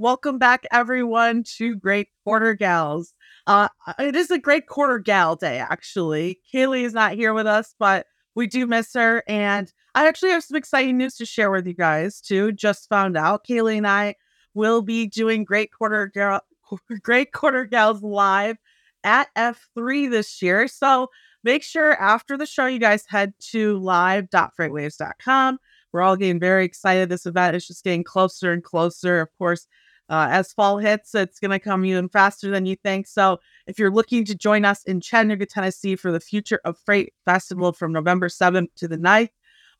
Welcome back, everyone, to Great Quarter Gals. Uh, it is a Great Quarter Gal Day, actually. Kaylee is not here with us, but we do miss her. And I actually have some exciting news to share with you guys, too. Just found out Kaylee and I will be doing Great Quarter Gal- Great Quarter Gals live at F3 this year. So make sure after the show, you guys head to live.freightwaves.com. We're all getting very excited. This event is just getting closer and closer. Of course, uh, as fall hits, it's going to come even faster than you think. So, if you're looking to join us in Chattanooga, Tennessee for the Future of Freight Festival from November 7th to the 9th,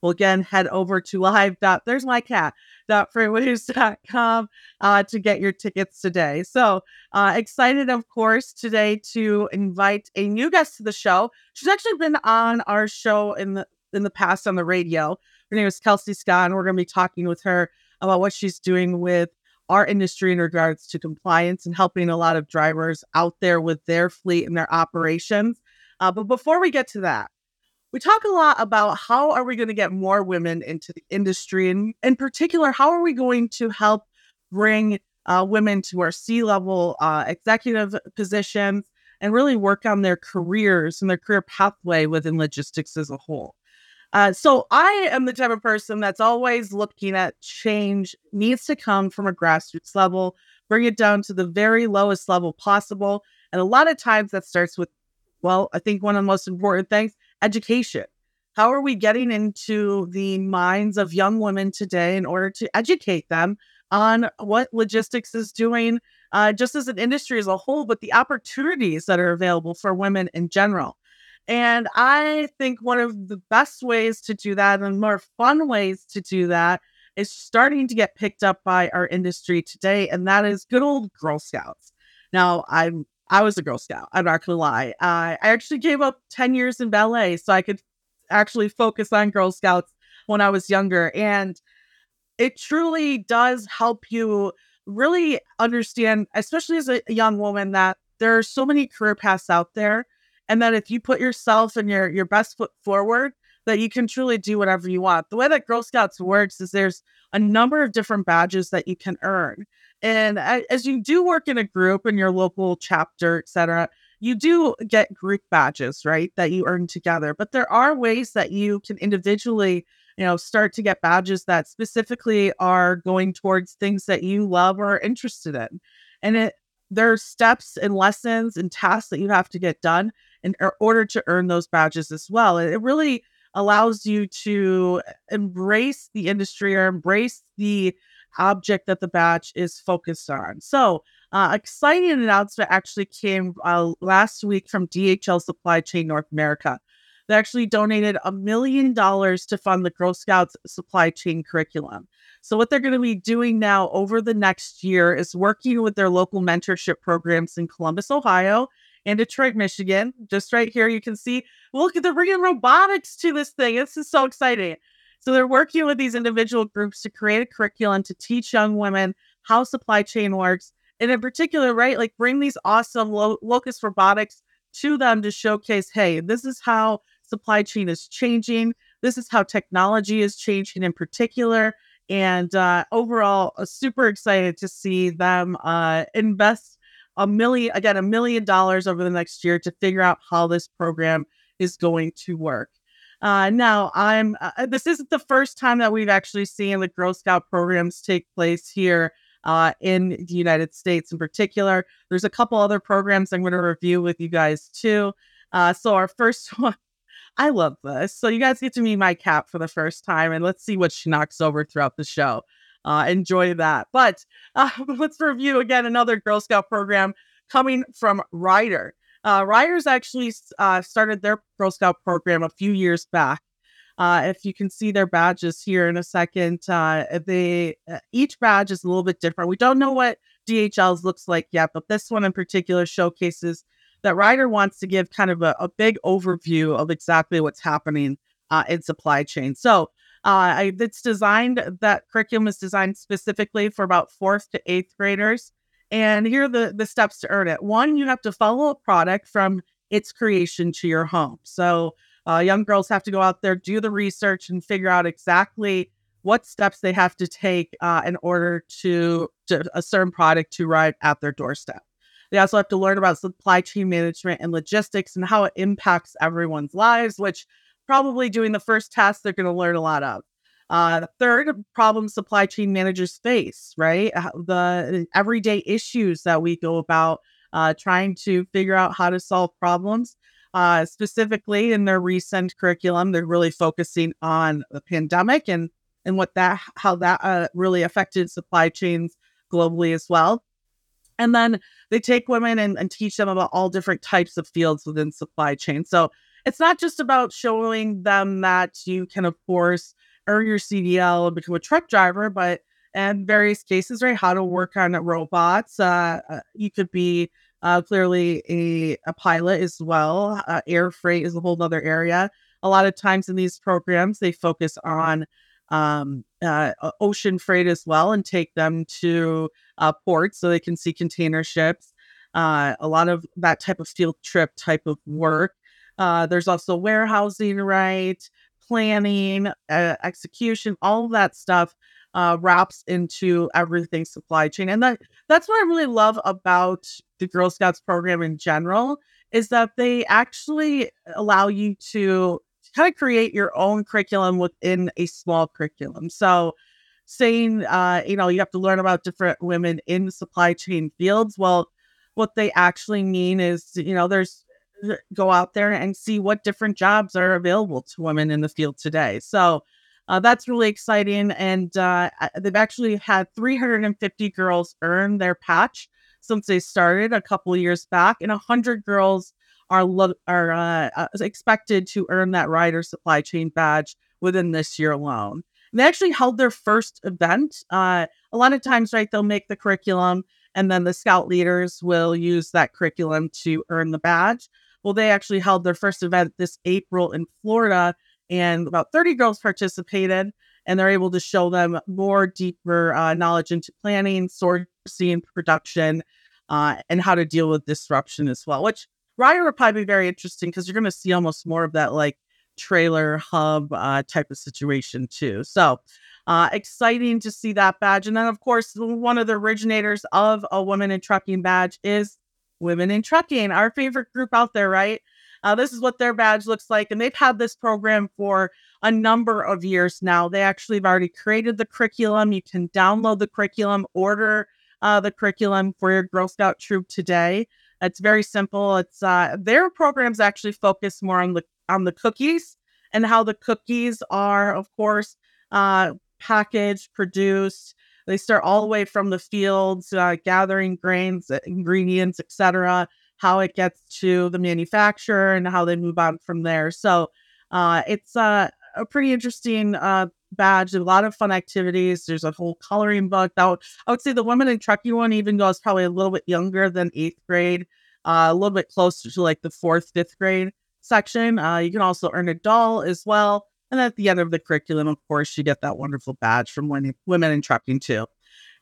well, again, head over to live. There's my cat. Freightwaves.com uh, to get your tickets today. So uh, excited, of course, today to invite a new guest to the show. She's actually been on our show in the in the past on the radio. Her name is Kelsey Scott, and we're going to be talking with her about what she's doing with our industry in regards to compliance and helping a lot of drivers out there with their fleet and their operations. Uh, but before we get to that, we talk a lot about how are we going to get more women into the industry and in particular how are we going to help bring uh, women to our c-level uh, executive positions and really work on their careers and their career pathway within logistics as a whole uh, so I am the type of person that's always looking at change needs to come from a grassroots level, bring it down to the very lowest level possible. And a lot of times that starts with, well, I think one of the most important things, education. How are we getting into the minds of young women today in order to educate them on what logistics is doing, uh, just as an industry as a whole, but the opportunities that are available for women in general? And I think one of the best ways to do that and more fun ways to do that is starting to get picked up by our industry today, and that is good old Girl Scouts. Now, I'm I was a Girl Scout. I'm not gonna lie. I I actually gave up 10 years in ballet so I could actually focus on Girl Scouts when I was younger. And it truly does help you really understand, especially as a young woman, that there are so many career paths out there and that if you put yourself and your your best foot forward that you can truly do whatever you want. The way that girl scouts works is there's a number of different badges that you can earn and as you do work in a group in your local chapter etc you do get group badges right that you earn together but there are ways that you can individually you know start to get badges that specifically are going towards things that you love or are interested in and it there are steps and lessons and tasks that you have to get done in order to earn those badges as well. It really allows you to embrace the industry or embrace the object that the badge is focused on. So, uh, exciting announcement actually came uh, last week from DHL Supply Chain North America. They actually donated a million dollars to fund the Girl Scouts supply chain curriculum. So, what they're going to be doing now over the next year is working with their local mentorship programs in Columbus, Ohio, in Detroit, Michigan. Just right here, you can see, look at they're bringing robotics to this thing. This is so exciting. So they're working with these individual groups to create a curriculum to teach young women how supply chain works. And in particular, right, like bring these awesome lo- locus robotics to them to showcase, hey, this is how supply chain is changing. This is how technology is changing in particular. And uh, overall, uh, super excited to see them uh, invest a million again a million dollars over the next year to figure out how this program is going to work. Uh, now, I'm uh, uh, this isn't the first time that we've actually seen the Girl Scout programs take place here uh, in the United States. In particular, there's a couple other programs I'm going to review with you guys too. Uh, so our first one. I love this. So you guys get to meet my cat for the first time, and let's see what she knocks over throughout the show uh, enjoy that. But uh, let's review again another Girl Scout program coming from Ryder. Uh, Ryder's actually uh, started their Girl Scout program a few years back. Uh, if you can see their badges here in a second, uh, they uh, each badge is a little bit different. We don't know what DHL's looks like yet, but this one in particular showcases that Ryder wants to give kind of a, a big overview of exactly what's happening uh, in supply chain. So uh, it's designed, that curriculum is designed specifically for about fourth to eighth graders. And here are the, the steps to earn it. One, you have to follow a product from its creation to your home. So uh, young girls have to go out there, do the research, and figure out exactly what steps they have to take uh, in order to, to a certain product to arrive at their doorstep. They also have to learn about supply chain management and logistics and how it impacts everyone's lives, which probably doing the first test, they're going to learn a lot of. Uh, third problem supply chain managers face, right? The everyday issues that we go about uh, trying to figure out how to solve problems. Uh, specifically in their recent curriculum, they're really focusing on the pandemic and and what that how that uh, really affected supply chains globally as well. And then they take women and, and teach them about all different types of fields within supply chain. So it's not just about showing them that you can, of course, earn your CDL and become a truck driver, but in various cases, right, how to work on robots. Uh, uh, you could be uh, clearly a, a pilot as well. Uh, air freight is a whole other area. A lot of times in these programs, they focus on um, uh, ocean freight as well and take them to uh, ports so they can see container ships. Uh, a lot of that type of field trip type of work. Uh, there's also warehousing, right? Planning, uh, execution, all of that stuff uh, wraps into everything supply chain. And that that's what I really love about the Girl Scouts program in general is that they actually allow you to kind of create your own curriculum within a small curriculum. So saying uh, you know, you have to learn about different women in supply chain fields. Well, what they actually mean is, you know, there's go out there and see what different jobs are available to women in the field today. So uh, that's really exciting. And uh, they've actually had 350 girls earn their patch since they started a couple years back, and 100 girls are lo- are uh, uh, expected to earn that Ryder supply chain badge within this year alone. They actually held their first event. Uh, a lot of times, right, they'll make the curriculum, and then the scout leaders will use that curriculum to earn the badge. Well, they actually held their first event this April in Florida, and about 30 girls participated and they're able to show them more deeper uh, knowledge into planning sourcing production uh, and how to deal with disruption as well which Ryder would probably be very interesting because you're going to see almost more of that like trailer hub uh, type of situation too. So uh, exciting to see that badge and then of course one of the originators of a women in trucking badge is women in trucking our favorite group out there right uh, this is what their badge looks like. And they've had this program for a number of years now. They actually have already created the curriculum. You can download the curriculum, order uh, the curriculum for your Girl Scout troop today. It's very simple. It's uh, their programs actually focus more on the on the cookies and how the cookies are, of course, uh, packaged, produced. They start all the way from the fields, uh, gathering grains, ingredients, etc how it gets to the manufacturer and how they move on from there. So uh, it's uh, a pretty interesting uh, badge. A lot of fun activities. There's a whole coloring book. Now, I would say the women in trucking one even goes probably a little bit younger than eighth grade, uh, a little bit closer to like the fourth, fifth grade section. Uh, you can also earn a doll as well. And at the end of the curriculum, of course, you get that wonderful badge from women women in trucking too.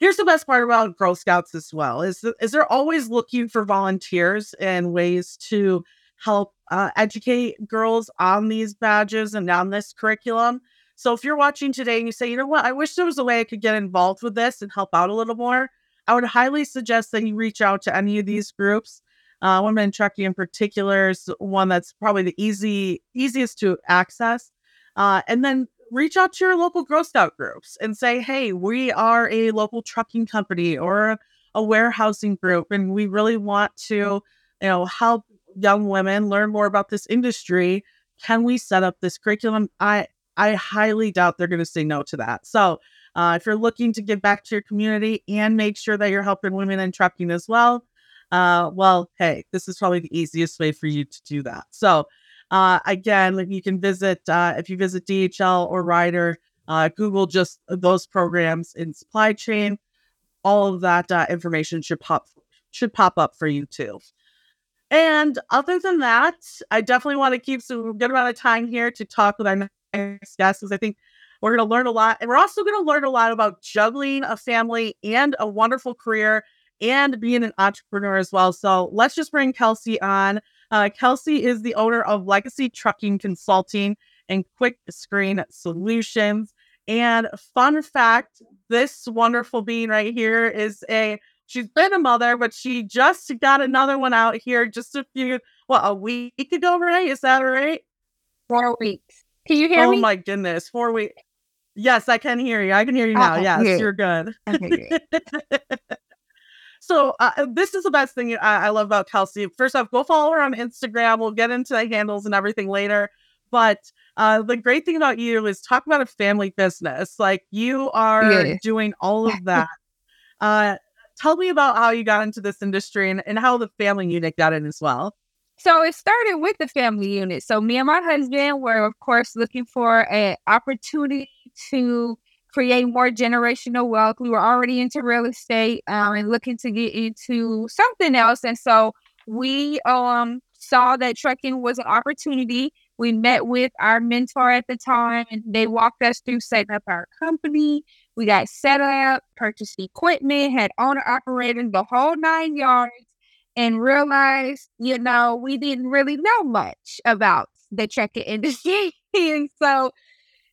Here's the best part about Girl Scouts as well is is they're always looking for volunteers and ways to help uh, educate girls on these badges and on this curriculum. So if you're watching today and you say, you know what, I wish there was a way I could get involved with this and help out a little more, I would highly suggest that you reach out to any of these groups. Uh, Women in Trucking in particular is one that's probably the easy easiest to access. Uh, and then reach out to your local Girl Scout groups and say, hey, we are a local trucking company or a warehousing group, and we really want to, you know, help young women learn more about this industry. Can we set up this curriculum? I I highly doubt they're going to say no to that. So, uh, if you're looking to give back to your community and make sure that you're helping women in trucking as well, Uh, well, hey, this is probably the easiest way for you to do that. So, uh, again, you can visit uh, if you visit DHL or Ryder, uh, Google just those programs in supply chain. All of that uh, information should pop should pop up for you too. And other than that, I definitely want to keep some good amount of time here to talk with our next guest because I think we're going to learn a lot. And we're also going to learn a lot about juggling a family and a wonderful career and being an entrepreneur as well. So let's just bring Kelsey on. Uh, Kelsey is the owner of Legacy Trucking Consulting and Quick Screen Solutions. And fun fact this wonderful being right here is a she's been a mother, but she just got another one out here just a few, what, a week ago, right? Is that right? Four weeks. Can you hear oh me? Oh my goodness. Four weeks. Yes, I can hear you. I can hear you now. Okay, yes, good. you're good. Okay, good. So uh, this is the best thing I, I love about Kelsey. First off, go follow her on Instagram. We'll get into the handles and everything later. But uh, the great thing about you is talk about a family business. Like you are yeah. doing all of that. uh, tell me about how you got into this industry and, and how the family unit got in as well. So it started with the family unit. So me and my husband were, of course, looking for an opportunity to create more generational wealth. We were already into real estate um, and looking to get into something else. And so we um, saw that trucking was an opportunity. We met with our mentor at the time and they walked us through setting up our company. We got set up, purchased equipment, had owner operators, the whole nine yards, and realized, you know, we didn't really know much about the trucking industry. and so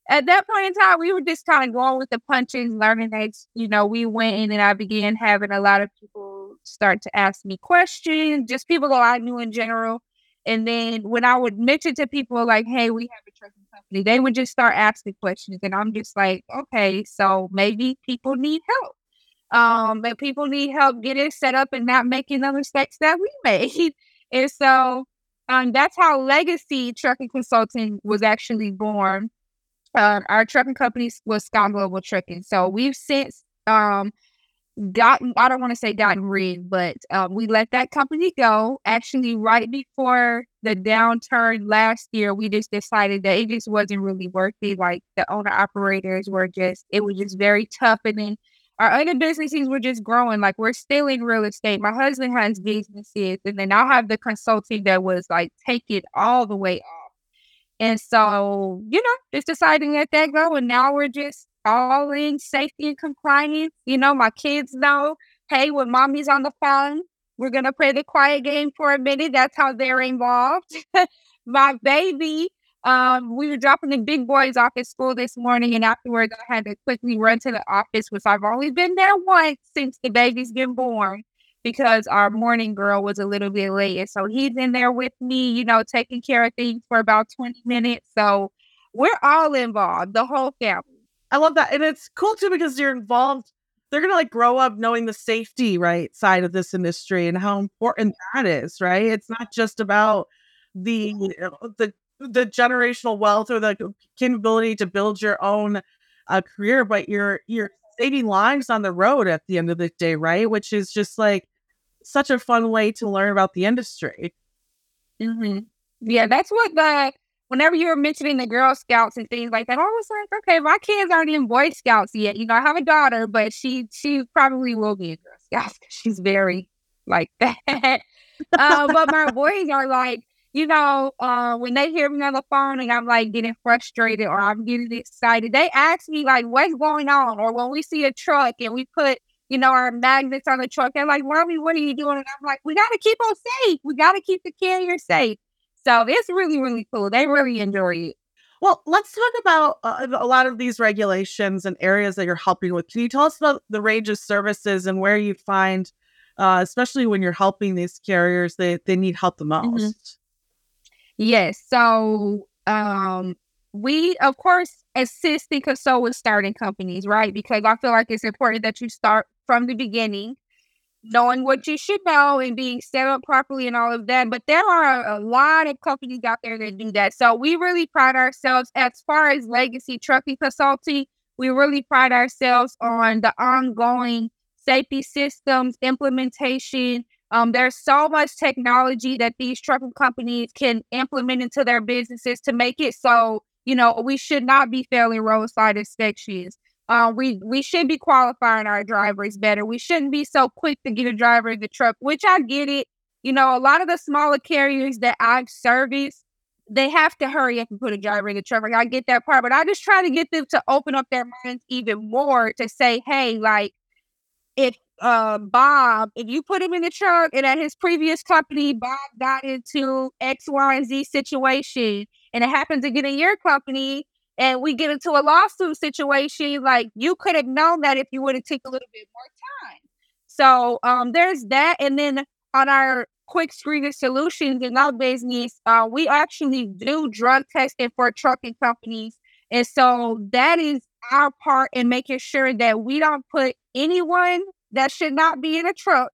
at that point in time, we were just kind of going with the punches, learning that, you know, we went in and I began having a lot of people start to ask me questions, just people that I knew in general. And then when I would mention to people like, hey, we have a trucking company, they would just start asking questions. And I'm just like, okay, so maybe people need help. Um, but people need help getting set up and not making the mistakes that we made. and so um, that's how Legacy Trucking Consulting was actually born. Uh, our trucking company was Sky Global Trucking. So we've since um, gotten, I don't want to say gotten rid, but um, we let that company go. Actually, right before the downturn last year, we just decided that it just wasn't really worth it. Like the owner operators were just, it was just very tough. And then our other businesses were just growing. Like we're still in real estate. My husband has businesses, and then I have the consulting that was like take it all the way off. And so, you know, just deciding to let that go. And now we're just all in safety and compliance. You know, my kids know, hey, when mommy's on the phone, we're going to play the quiet game for a minute. That's how they're involved. my baby, um, we were dropping the big boys off at school this morning. And afterwards, I had to quickly run to the office, which I've only been there once since the baby's been born because our morning girl was a little bit late. And so he's in there with me, you know, taking care of things for about 20 minutes. So we're all involved, the whole family. I love that. And it's cool too because you're involved. They're going to like grow up knowing the safety, right, side of this industry and how important that is, right? It's not just about the the the generational wealth or the capability to build your own uh, career, but you're you're saving lives on the road at the end of the day, right? Which is just like such a fun way to learn about the industry. Mm-hmm. Yeah, that's what the whenever you were mentioning the Girl Scouts and things like that, I was like, okay, my kids aren't in Boy Scouts yet. You know, I have a daughter, but she she probably will be in Girl Scouts because she's very like that. uh, but my boys are like, you know, uh, when they hear me on the phone and I'm like getting frustrated or I'm getting excited, they ask me like, what's going on? Or when we see a truck and we put you know, our magnets on the truck. They're like, Mommy, what are you doing? And I'm like, we got to keep them safe. We got to keep the carrier safe. So it's really, really cool. They really enjoy it. Well, let's talk about uh, a lot of these regulations and areas that you're helping with. Can you tell us about the range of services and where you find, uh, especially when you're helping these carriers, they, they need help the mm-hmm. most? Mm-hmm. Yes. So um, we, of course, assist and consult with starting companies, right? Because I feel like it's important that you start from the beginning, knowing what you should know and being set up properly and all of that. But there are a lot of companies out there that do that. So we really pride ourselves as far as legacy trucking consulting. We really pride ourselves on the ongoing safety systems implementation. Um, there's so much technology that these trucking companies can implement into their businesses to make it so you know we should not be failing roadside inspections. Uh, we we should be qualifying our drivers better. We shouldn't be so quick to get a driver in the truck, which I get it. You know, a lot of the smaller carriers that I've serviced, they have to hurry up and put a driver in the truck. Like, I get that part, but I just try to get them to open up their minds even more to say, hey, like, if uh, Bob, if you put him in the truck and at his previous company, Bob got into X, Y, and Z situation, and it happens again in your company, and we get into a lawsuit situation, like you could have known that if you would have taken a little bit more time. So um, there's that, and then on our quick screening solutions in our business, uh, we actually do drug testing for trucking companies. And so that is our part in making sure that we don't put anyone that should not be in a truck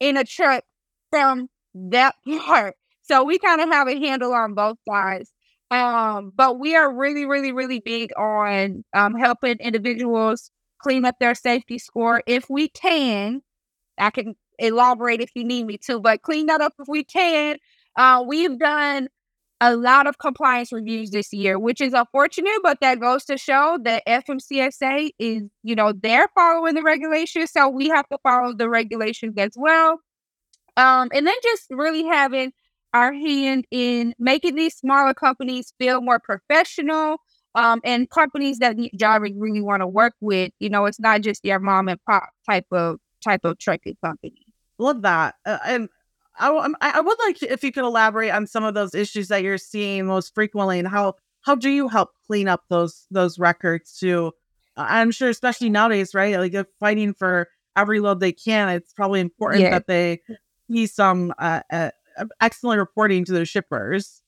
in a truck from that part. So we kind of have a handle on both sides. Um, but we are really, really, really big on um, helping individuals clean up their safety score if we can. I can elaborate if you need me to, but clean that up if we can. Uh, we've done a lot of compliance reviews this year, which is unfortunate, but that goes to show that FMCSA is, you know, they're following the regulations, so we have to follow the regulations as well. Um, and then just really having our hand in making these smaller companies feel more professional, um, and companies that drivers really want to work with. You know, it's not just your mom and pop type of type of trucking company. Love that. Uh, and I, I would like if you could elaborate on some of those issues that you're seeing most frequently and how how do you help clean up those those records too? Uh, I'm sure, especially nowadays, right? Like fighting for every load they can. It's probably important yeah. that they see some uh, uh, excellent reporting to their shippers.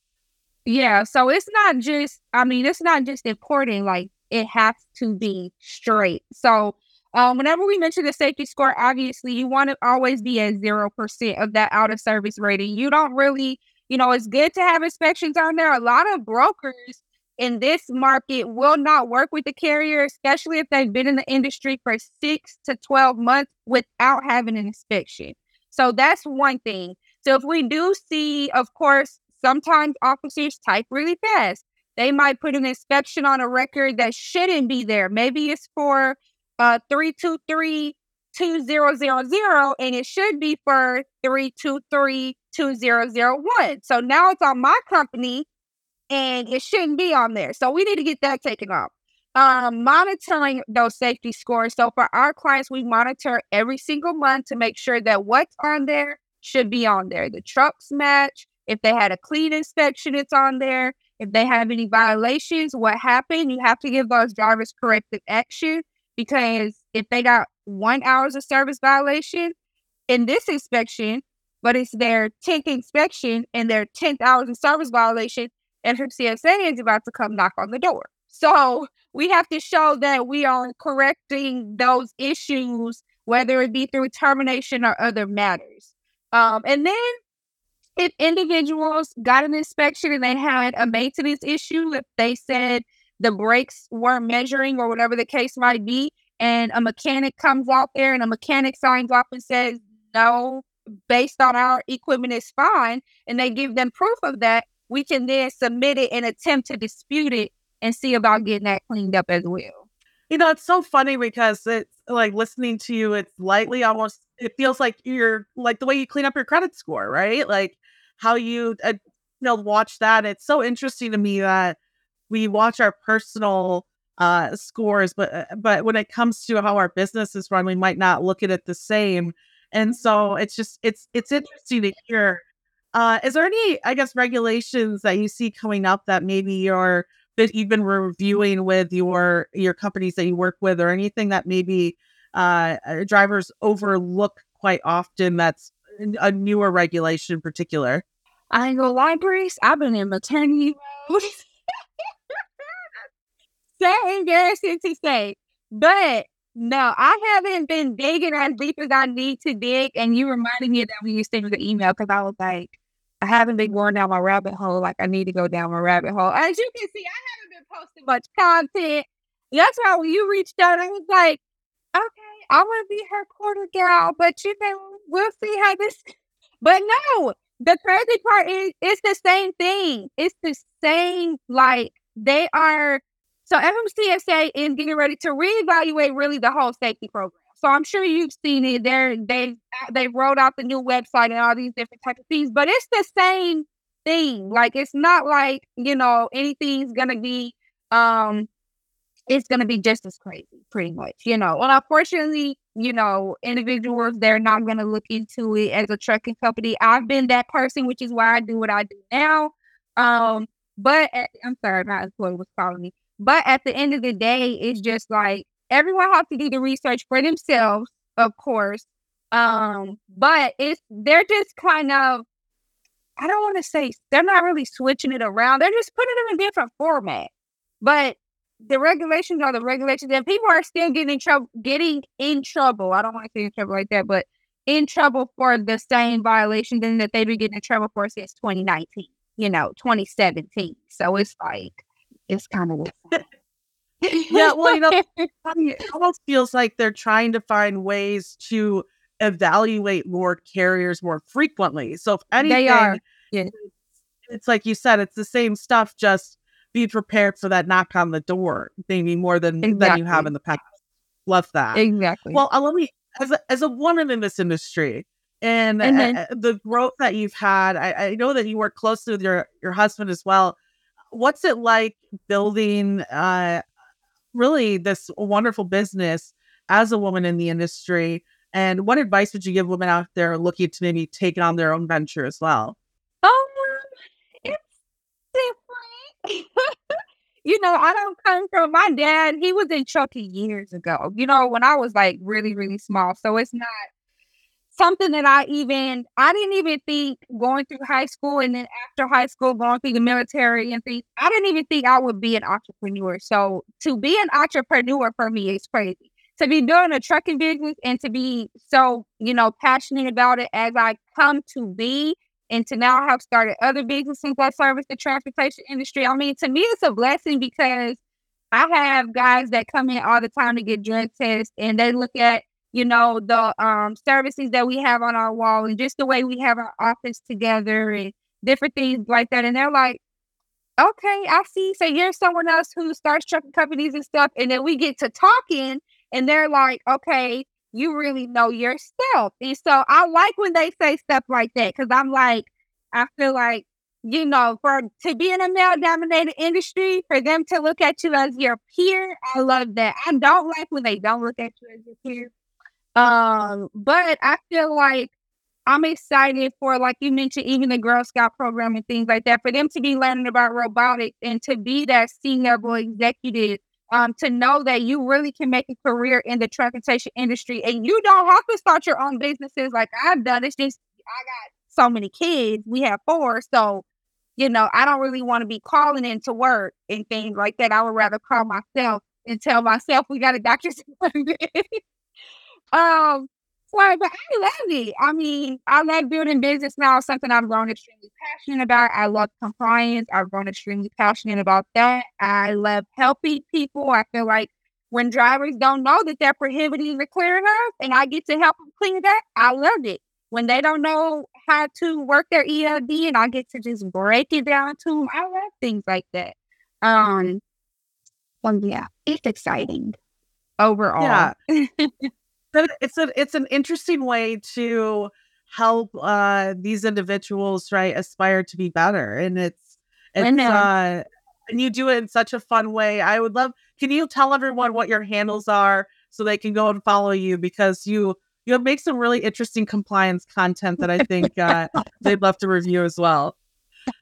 Yeah, so it's not just. I mean, it's not just important. Like it has to be straight. So um, whenever we mention the safety score, obviously you want to always be at zero percent of that out of service rating. You don't really, you know, it's good to have inspections on there. A lot of brokers in this market will not work with the carrier, especially if they've been in the industry for six to 12 months without having an inspection. So that's one thing. So if we do see, of course, sometimes officers type really fast. They might put an inspection on a record that shouldn't be there. Maybe it's for uh 323 2000 and it should be for 323 2001. So now it's on my company and it shouldn't be on there. So we need to get that taken off. Um, monitoring those safety scores. So for our clients, we monitor every single month to make sure that what's on there should be on there. The trucks match. If they had a clean inspection, it's on there. If they have any violations, what happened? You have to give those drivers corrective action because if they got one hours of service violation in this inspection, but it's their 10th inspection and their 10th hours of service violation, and FMCSA is about to come knock on the door. So we have to show that we are correcting those issues, whether it be through termination or other matters. Um, and then if individuals got an inspection and they had a maintenance issue, if they said the brakes weren't measuring or whatever the case might be, and a mechanic comes out there and a mechanic signs off and says, no, based on our equipment is fine, and they give them proof of that, we can then submit it and attempt to dispute it and see about getting that cleaned up as well. You know, it's so funny because it's like listening to you, it's lightly almost, it feels like you're like the way you clean up your credit score, right? Like how you, uh, you know, watch that. It's so interesting to me that we watch our personal uh, scores, but uh, but when it comes to how our business is run, we might not look at it the same. And so it's just it's it's interesting to hear. Uh, is there any, I guess, regulations that you see coming up that maybe you're that you've been reviewing with your your companies that you work with, or anything that maybe uh, uh drivers overlook quite often? That's a newer regulation in particular. I go libraries. I've been in maternity mode. so embarrassing to say. But no, I haven't been digging as deep as I need to dig. And you reminded me of that when you sent me the email because I was like, I haven't been going down my rabbit hole like I need to go down my rabbit hole. As you can see, I haven't been posting much content. That's why when you reached out, I was like, okay, I want to be her quarter gal, but you know, we'll see how this But no, the crazy part is it's the same thing. It's the same, like they are so FMCSA is getting ready to reevaluate really the whole safety program. So I'm sure you've seen it. They're they they rolled out the new website and all these different types of things, but it's the same thing. Like it's not like, you know, anything's gonna be um it's gonna be just as crazy, pretty much, you know. And unfortunately, you know, individuals they're not gonna look into it as a trucking company. I've been that person, which is why I do what I do now. Um, but at, I'm sorry, my employee was calling me. But at the end of the day, it's just like everyone has to do the research for themselves, of course. Um, but it's they're just kind of I don't want to say they're not really switching it around. They're just putting them in different format. But the regulations are the regulations, and people are still getting in trouble. Getting in trouble. I don't want to say in trouble like that, but in trouble for the same violations and that they've been getting in trouble for since 2019. You know, 2017. So it's like it's kind of yeah, well, you know, it almost feels like they're trying to find ways to evaluate more carriers more frequently. So if anything, they are. Yeah. It's, it's like you said, it's the same stuff, just be prepared for that knock on the door, maybe more than exactly. than you have in the past. Love that. Exactly. Well, uh, let me as a, as a woman in this industry and, and then, uh, the growth that you've had, I, I know that you work closely with your your husband as well. What's it like building uh, really this wonderful business as a woman in the industry? And what advice would you give women out there looking to maybe take on their own venture as well? Um, it's different. you know, I don't come from my dad. He was in trucking years ago. You know, when I was like really, really small. So it's not something that I even I didn't even think going through high school and then after high school going through the military and things. I didn't even think I would be an entrepreneur. So to be an entrepreneur for me is crazy. To be doing a trucking business and to be so, you know, passionate about it as I come to be and to now have started other businesses that service the transportation industry. I mean, to me, it's a blessing because I have guys that come in all the time to get drug tests and they look at you know, the um services that we have on our wall and just the way we have our office together and different things like that. And they're like, okay, I see. So you're someone else who starts trucking companies and stuff. And then we get to talking and they're like, okay, you really know your stuff. And so I like when they say stuff like that because I'm like, I feel like, you know, for to be in a male dominated industry, for them to look at you as your peer, I love that. I don't like when they don't look at you as your peer. Um, but I feel like I'm excited for, like you mentioned, even the Girl Scout program and things like that, for them to be learning about robotics and to be that senior level executive, um, to know that you really can make a career in the transportation industry and you don't have to start your own businesses like I've done. It's just I got so many kids. We have four, so you know, I don't really want to be calling in to work and things like that. I would rather call myself and tell myself we got a doctor's appointment. Um, well, but I love it. I mean, I love building business now. Something I've grown extremely passionate about. I love compliance. I've grown extremely passionate about that. I love helping people. I feel like when drivers don't know that they're prohibiting the clearing up, and I get to help them clean that, I love it. When they don't know how to work their ELD, and I get to just break it down to them, I love things like that. Um, well, yeah, it's exciting overall. Yeah. it's a it's an interesting way to help uh these individuals right aspire to be better and it's it's uh and you do it in such a fun way. I would love can you tell everyone what your handles are so they can go and follow you? Because you you make some really interesting compliance content that i think uh they'd love to review as well.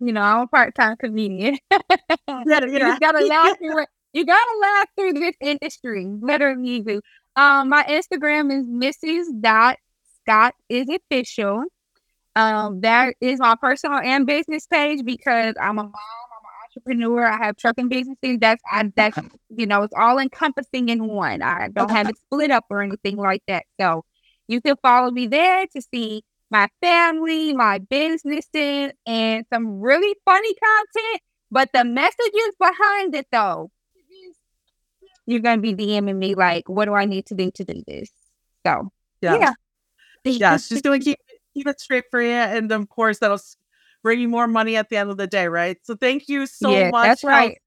You know i'm a part-time comedian. Yeah, you gotta laugh through it. You gotta laugh through this industry. Literally you um, my Instagram is Mrs. Dot Scott is official. Um, that is my personal and business page because I'm a mom, I'm an entrepreneur, I have trucking businesses. That's I that's you know, it's all encompassing in one. I don't have it split up or anything like that. So you can follow me there to see my family, my businesses, and some really funny content. But the messages behind it though, you're going to be DMing me like, what do I need to do to do this? So, yeah. Yeah, yeah she's going to keep keep it straight for you. And of course, that'll bring you more money at the end of the day, right? So thank you so yeah, much. That's right.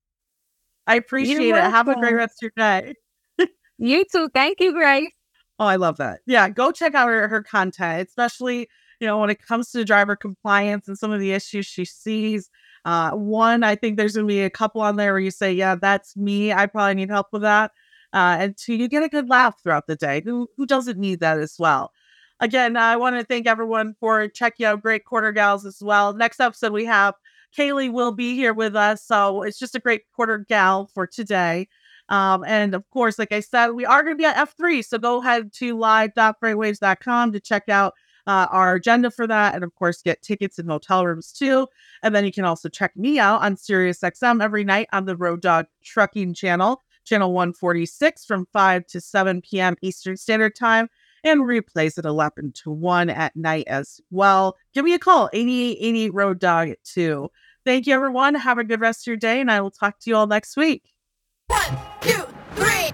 I appreciate it. Have a great rest of your day. you too. Thank you, Grace. Oh, I love that. Yeah, go check out her, her content, especially you know when it comes to driver compliance and some of the issues she sees. Uh, one, I think there's going to be a couple on there where you say, "Yeah, that's me. I probably need help with that." Uh, and two, you get a good laugh throughout the day. Who who doesn't need that as well? Again, I want to thank everyone for checking out Great Quarter Gals as well. Next episode we have Kaylee will be here with us, so it's just a great quarter gal for today. Um, and of course, like I said, we are going to be at F3. So go ahead to live.freightwaves.com to check out uh, our agenda for that. And of course, get tickets and hotel rooms too. And then you can also check me out on SiriusXM every night on the Road Dog Trucking channel, channel 146 from 5 to 7 p.m. Eastern Standard Time. And replays at 11 to 1 at night as well. Give me a call, 8888 Road Dog 2. Thank you, everyone. Have a good rest of your day, and I will talk to you all next week. One, two, three.